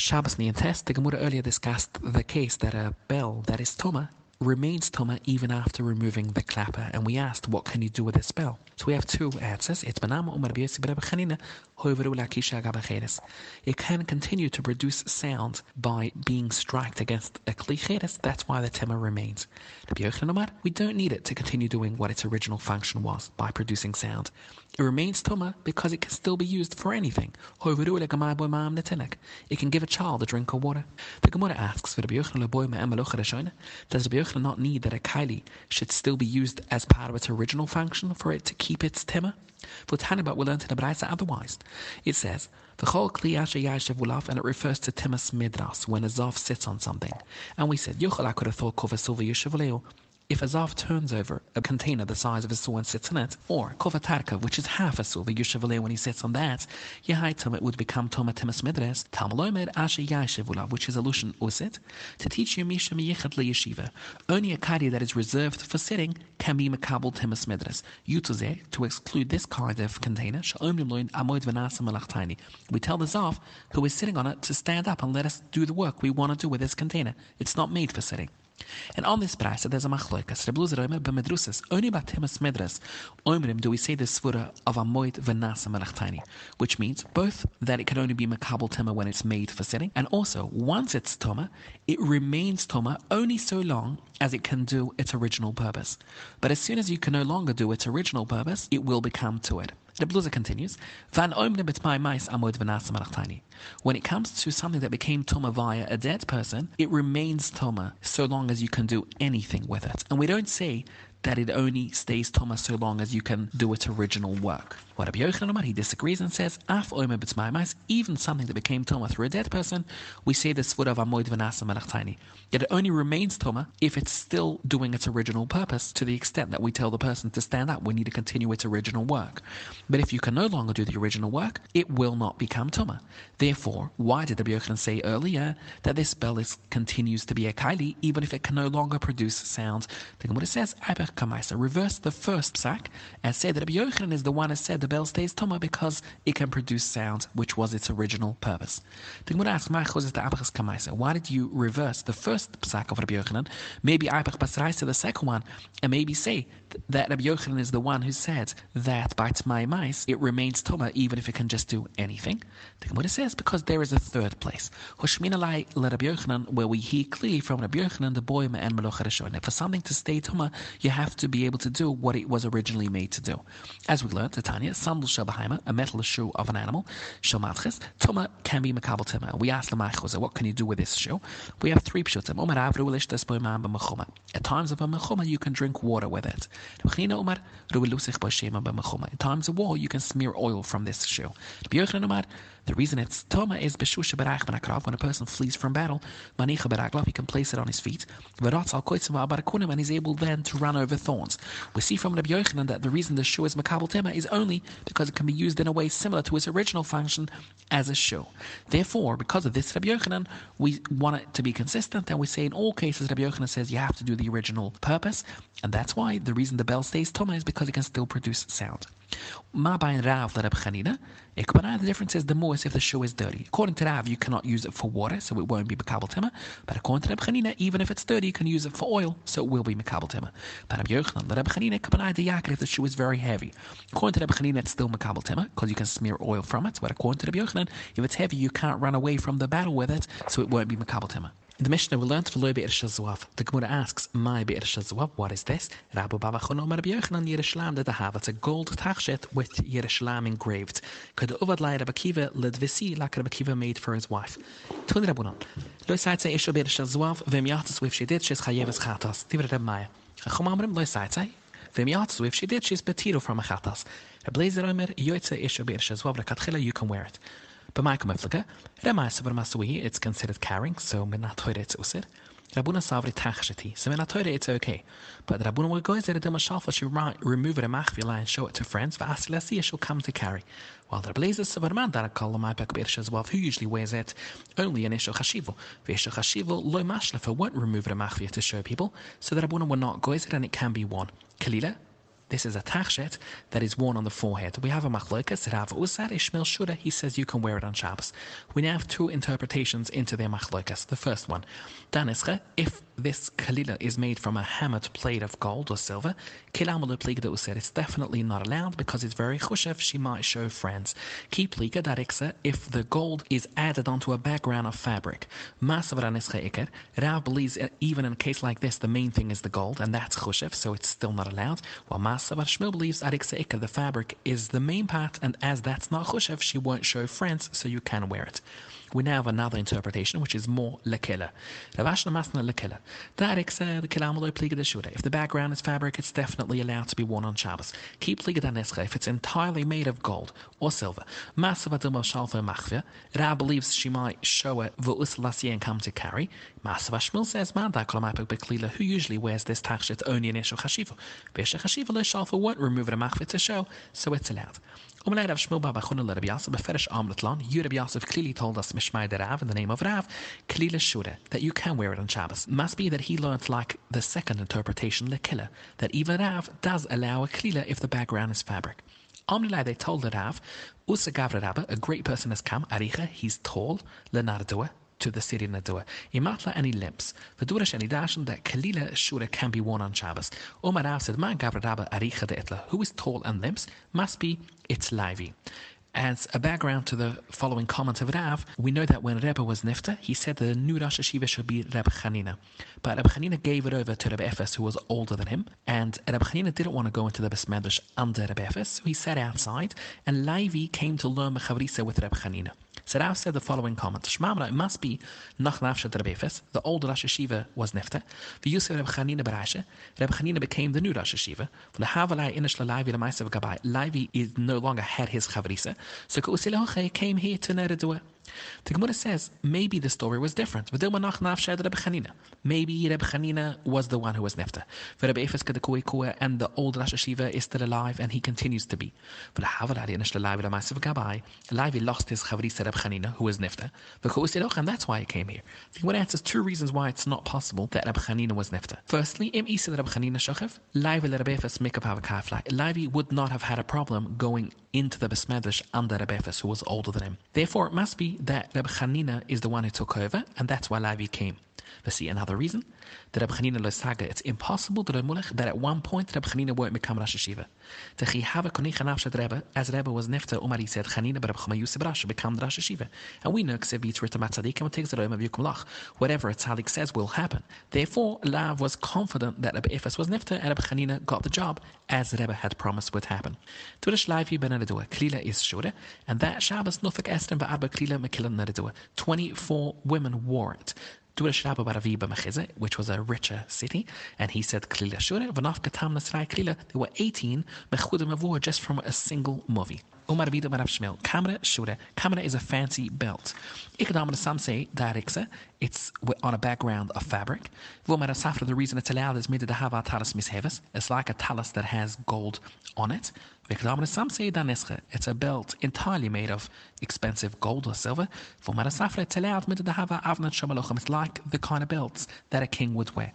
Shabbos Nun Tes, the Gemara earlier discussed the case that a bell that is Toma remains Tuma even after removing the clapper, and we asked, what can you do with this bell? So we have two answers. It can continue to produce sound by being struck against a kli That's why the tema remains. We don't need it to continue doing what its original function was by producing sound. It remains tuma because it can still be used for anything. It can give a child a drink of water. The Gemara asks, Does Rabbi Yochanan not need that a kaili should still be used as part of its original function for it to keep its tema? For Tanibot we learn in the otherwise. It says, V'chol kli asher and it refers to temas midras, when a zav sits on something. And we said, Yochel I could have thought kova silva if a Zav turns over a container the size of a saw and sits in it, or Kovatarka, which is half a saw, the Yushavale when he sits on that, Yahaitum it would become Tomatimus Midres, Talmalomed Asha Yashivula, which is a Lushan Usit, to teach you Misha Miyichat Yeshiva. Only a Kadi that is reserved for sitting can be Makabal Timus Midres. Yutuze, to exclude this kind of container, We tell the Zav who is sitting on it to stand up and let us do the work we want to do with this container. It's not made for sitting. And on this price, there's a machloikas. Rebluzer oimer b'medrusas. Only about temas medras oimrim do we say the svura of a moit v'nasa melachtani, which means both that it can only be makabel tema when it's made for sitting, and also once it's toma, it remains toma only so long as it can do its original purpose. But as soon as you can no longer do its original purpose, it will become to it. The Bluza continues, When it comes to something that became Toma via a dead person, it remains Toma so long as you can do anything with it. And we don't say that it only stays Toma so long as you can do its original work. What Rabbi Yochanan he disagrees and says, Af even something that became Toma through a dead person, we say the Svud of Amoid Vanasa Melachtaini. Yet it only remains Toma if it's still doing its original purpose to the extent that we tell the person to stand up, we need to continue its original work. But if you can no longer do the original work, it will not become Toma. Therefore, why did Rabbi Yochanan say earlier that this bell is, continues to be a Kaili even if it can no longer produce sound? The Gemara says, Kamaisa. Reverse the first psak and say that Rabbi Yochanan is the one who said the bell stays toma because it can produce sound, which was its original purpose. The Gemara asks, Kamaisa. Why did you reverse the first psak of Rabbi Yochanan? Maybe Abach Basraisa the second one, and maybe say that Rabbi Yochanan is the one who said that by Tmai Mais it remains toma even if it can just do anything. The Gemara says because there is a third place. Hoshminalai le Rabbi Yochanan, where we hear clearly from Rabbi Yochanan the boy and Meloch For something to stay toma, you have have to be able to do what it was originally made to do. As we learned, Titania, sandal shabahaima, a metal shoe of an animal, shamatchis, tuma can be makabel tima. We asked the machoza, what can you do with this shoe? We have three pshutim. At times of a mechuma, you can drink water with it. In times of war, you can smear oil from this shoe. The reason it's toma is beshusha berach when a person flees from battle, manicha beraglov, he can place it on his feet, and he's able then to run over thorns. We see from Rabbi Yochanan that the reason the shoe is makabel tema is only because it can be used in a way similar to its original function as a shoe. Therefore, because of this Rabbi Yochanan, we want it to be consistent, and we say in all cases Rabbi Yochanan says you have to do the original purpose, and that's why the reason the bell stays toma is because it can still produce sound. Ma bain Rav. The difference is the more if the shoe is dirty. According to Rav, you cannot use it for water, so it won't be Makabal. But according to Reb Chanina, even if it's dirty, you can use it for oil, so it will be Makabal Tima. But Yochanan, Reb Chanina, Kabanai de Yakir, if the shoe is very heavy. According to Reb Chanina, it's still Makabal Tima, because you can smear oil from it. But according to Reb Yochanan, if it's heavy, you can't run away from the battle with it, so it won't be Makabal. In the Mishnah, we learned V'loi Be'er Shazuav. The Gemara asks, My Be'er Shazuav, what is this? Rabu Baba Chonom Rabbi Yochanan Yerushalayim did have. It's a gold tachshet with Yerushalayim engraved. Could Uvad Lai Rabbi Kiva Ledvisi like Rabbi Kiva made for his wife. Tun Rabunon. Lo Saitze Isho Be'er Shazuav, Vem Yatas Wif Shedit, Shes Chayeves Chatas. Tivre Reb Maya. Chachom Amrim Lo Saitze. Vem Yatas Wif Shedit, Shes Betiro from a Chatas. Reblazer Omer, Yoitze Isho Be'er Shazuav, Rekatchila, you can wear it. B'ma'ikum eflika, remaisa v'rmasui, it's considered carrying, so minatoire it's usir. Rabuna savri tachshati, so minatoire it's okay. But Rabuna will go there to mashalfa, she remove it a machvila and show it to friends, v'asilasi, she'll come to carry. While the blazes savarman that I call my back as well, who usually wears it only in Ishel Chashivo. V'Ishel Chashivo, loy mashlefa won't remove it a machvia to show people, so that Rabuna will not go and it can be worn. Kalila, This is a tachshet that is worn on the forehead. We have a machlokas, Rav Usar Shmuel Shura, he says you can wear it on Shabbos. We now have two interpretations into their machlokas. The first one, Danische, if this kalila is made from a hammered plate of gold or silver, Kilamala said it's definitely not allowed because it's very chushev, she might show friends. Ki pliga dariksa, if the gold is added onto a background of fabric. Masavaranische iker, Rav believes even in a case like this, the main thing is the gold, and that's chushev, so it's still not allowed. While Masavar Shmuel believes Ariksa iker, the fabric is the main part, and as that's not chushev, she won't show friends, so you can wear it. We now have another interpretation, which is more lekela. Ravashna masna lekela. Darik said the kilamalo pliga de shure. If the background is fabric, it's definitely allowed to be worn on Shabbos. Keep pliga danescha if it's entirely made of gold or silver. Masavatum of shalfa machvia. Ra believes she might show it v'us lasien come to carry. Masav Shmuel says man da kolamapik who usually wears this tachshit only in Esho Chashiva. Vesha Chashiva le shalfa won't remove it a machvia to show, so it's allowed. Umalei Rav Shmuel Baba Chunel Rabbi Yosef beferish Amletlan. You Rabbi Yosef clearly told us Mishmai de Rav in the name of Rav Klila Shure that you can wear it on Shabbos. Must be that he learnt like the second interpretation Lekila that even Rav does allow a Klila if the background is fabric. Omnilai they told the Rav Usa Gavra Rabba, a great person has come. Aricha, he's tall. Lenardua, to the city Nehardea. Imatla any limps. The Durash any dashan that Kalila Shura can be worn on Shabbos. Omar Rav said, Man Gavradaba Aricha de Etla, who is tall and limps, must be it's Livy. As a background to the following comment of Rav, we know that when Rebbe was Nifta, he said the new Rosh Hashiva should be Rebbe Chanina. But Rebbe Chanina gave it over to Rebbe Efes, who was older than him, and Rebbe Chanina didn't want to go into the Besmedrash under Rebbe Efes, so he sat outside, and Levi came to learn Mechavrisa with Rebbe Chanina. So said the following comment. Shmamra, it must be Nach Efes, the old Rosh Hashiva was Nifta, the Yusuf Rebbe Chanina Barashe, Rebbe Chanina became the new Rosh Hashiva, the Havalai Inish Levi Lemaisav Gabai, Levi is no longer had his Chavrisa, so Kusiloche came here to Nehardea. The Gemara says maybe the story was different. Maybe Rebbe Chanina was the one who was nefta. And the old Rosh Hashiva is still alive and he continues to be. Levi lost his Chavrisa Rebbe Chanina, who was nefta. And that's why he came here. The Gemara answers two reasons why it's not possible that Rebbe Chanina was nefta. Firstly, Im Isa Rebbe Chanina Shochev, Levi Rebbe Levi would not have had a problem going into the Besmedrash under Rebbe who was older than him. Therefore, it must be that Rebbe Chanina is the one who took over, and that's why Levi came. Let's see another reason. The Reb Chanina Losaga, it's impossible that, that at one point Reb Chanina won't become Rosh Hashiva. As Rebbe was nifta, Umari said, Chanina Reb Chama Yusuf Rosh, become Rosh Hashiva. And we know, and. Whatever a tzaddik says will happen. Therefore, Lav was confident that Rebbe Ifas was nifta, and Reb Chanina got the job, as Rebbe had promised would happen. Klila is Shure, and that Shabbos Nufik Estem Ba'arba Klila Mekilan Nehardea. 24 women wore it which was a richer city, and he said Klila Shure, Vanaf Nasrai Klila, there were 18 Mechudim just from a single movie. Umar Vida Marav Shmel, Kamera Shure. Kamera is a fancy belt. Ikadamana, some say Dariksa, it's on a background of fabric. Vomara Safra, the reason it's allowed is made to have a talis misheves. It's like a talis that has gold on it. Some say danesche. It's a belt entirely made of expensive gold or silver. For Marasafra, it's allowed mid to have a avnat It's like the kind of belts that a king would wear.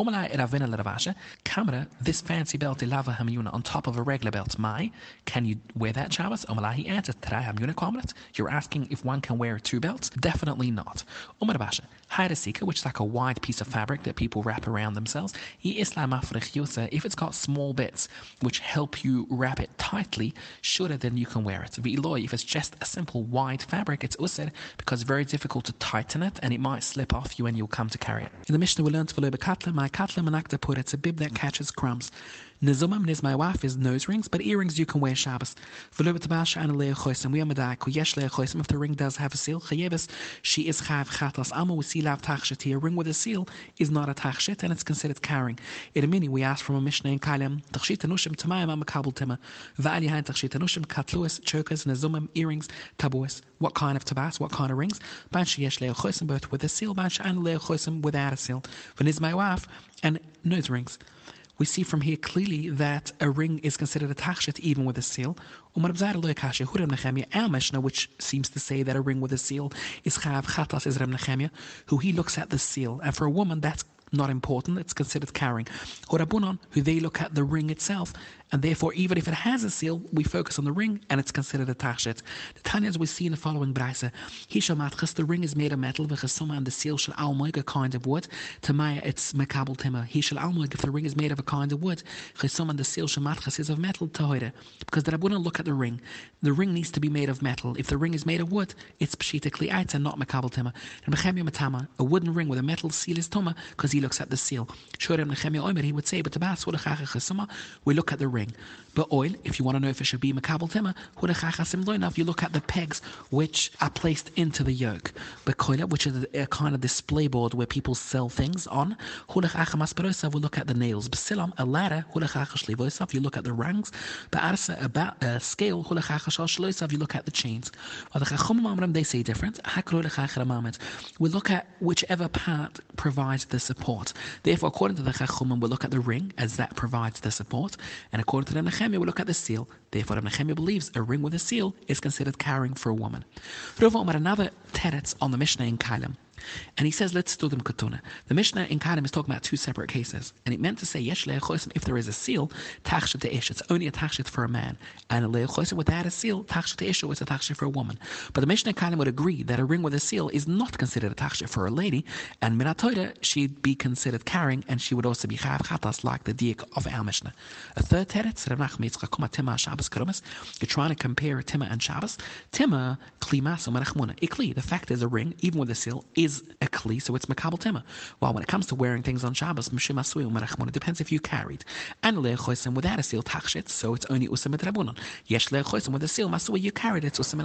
Omalai Ravina Ravasha, camera, this fancy belt ilava hamyuna on top of a regular belt. My, can you wear that Shabbos? Omalai he answers, Trai hamyuna komret. You're asking if one can wear two belts? Definitely not. Omarabasha, Haidasika, which is like a wide piece of fabric that people wrap around themselves. Islam uh, if it's got small bits which help you wrap it tightly, shorter then you can wear it. If it's just a simple wide fabric, it's used because it's very difficult to tighten it and it might slip off you when you'll come to carry it. In the Mishnah we learned katla put it's a bib that catches crumbs. Nizumam niz my wife is nose rings, but earrings you can wear Shabbos. V'lubet bash an leia choisem. We are medai ku yesh leia choisem. If the ring does have a seal, chayebes, she is chav we see lav tachshit. A ring with a seal is not a tachshit, and it's considered carrying. In a mini, we ask from a mishnah in Kalim, tachshit anushim tamayim am kabel tema. V'al yahain tachshit anushim katluas, chokers, nizumam, um, earrings, tabuas. What kind of tabas? What kind of rings? Ban yesh leia choisem, both with a seal, ban an leia choisem without a seal. V'niz my wife, and nose rings we see from here clearly that a ring is considered a tachshit even with a seal. Our Mishnah, which seems to say that a ring with a seal is chav chatas is Reb Nechemia, who he looks at the seal, and for a woman that's not important, it's considered carrying. Or Rabbanon, who they look at the ring itself, and therefore, even if it has a seal, we focus on the ring, and it's considered a tachshit. The Tanya, as we see in the following brisa, Hisha matchas, the ring is made of metal, v'chasuma, and the seal shall almoig, a kind of wood. To Maya, it's makabel tima. He shall almoig, if the ring is made of a kind of wood. Chasuma, and the seal shall matchas is of metal, tohoide. Because the Rabbanon look at the ring. The ring needs to be made of metal. If the ring is made of wood, it's pshita kli'aita, not makabel tima. And Nechemia matama, a wooden ring with a metal seal is toma, because he looks at the seal. Sure, Nechemia Omer, he would say, but the bas, we look at the ring ring. But oil, if you want to know if it should be makabel tema, if you look at the pegs which are placed into the yoke, which is a, kind of display board where people sell things on, we look at the nails. Basilam, a ladder, you look at the rungs, but about a scale, you look at the chains. They say different. We look at whichever part provides the support. Therefore, according to the Chachumim, we look at the ring as that provides the support, and according to the Nehemiah, we look at the seal. Therefore, the Nehemiah believes a ring with a seal is considered carrying for a woman. Rav Omar, another teretz on the Mishnah in Kailam. And he says, let's do them katuna. The Mishnah in Kadim is talking about two separate cases. And it meant to say, yesh if there is a seal, tachshit ish, it's only a tachshit for a man. And a without a seal, tachshit ish, it's a tachshit for a woman. But the Mishnah in Kadim would agree that a ring with a seal is not considered a tachshit for a lady. And minatoida, she'd be considered carrying, and she would also be chav chatas like the diak of our Mishnah. A third teretz, you're trying to compare Tima and Shabbos. Tima, klimas, Ikli, the fact is a ring, even with a seal, is is a kli, so it's makabel tema. While when it comes to wearing things on Shabbos, it depends if you carried. And lechosim without a seal tachshit, so it's only usim et rabunon. Yesh lechosim with a seal masui, you carried it usim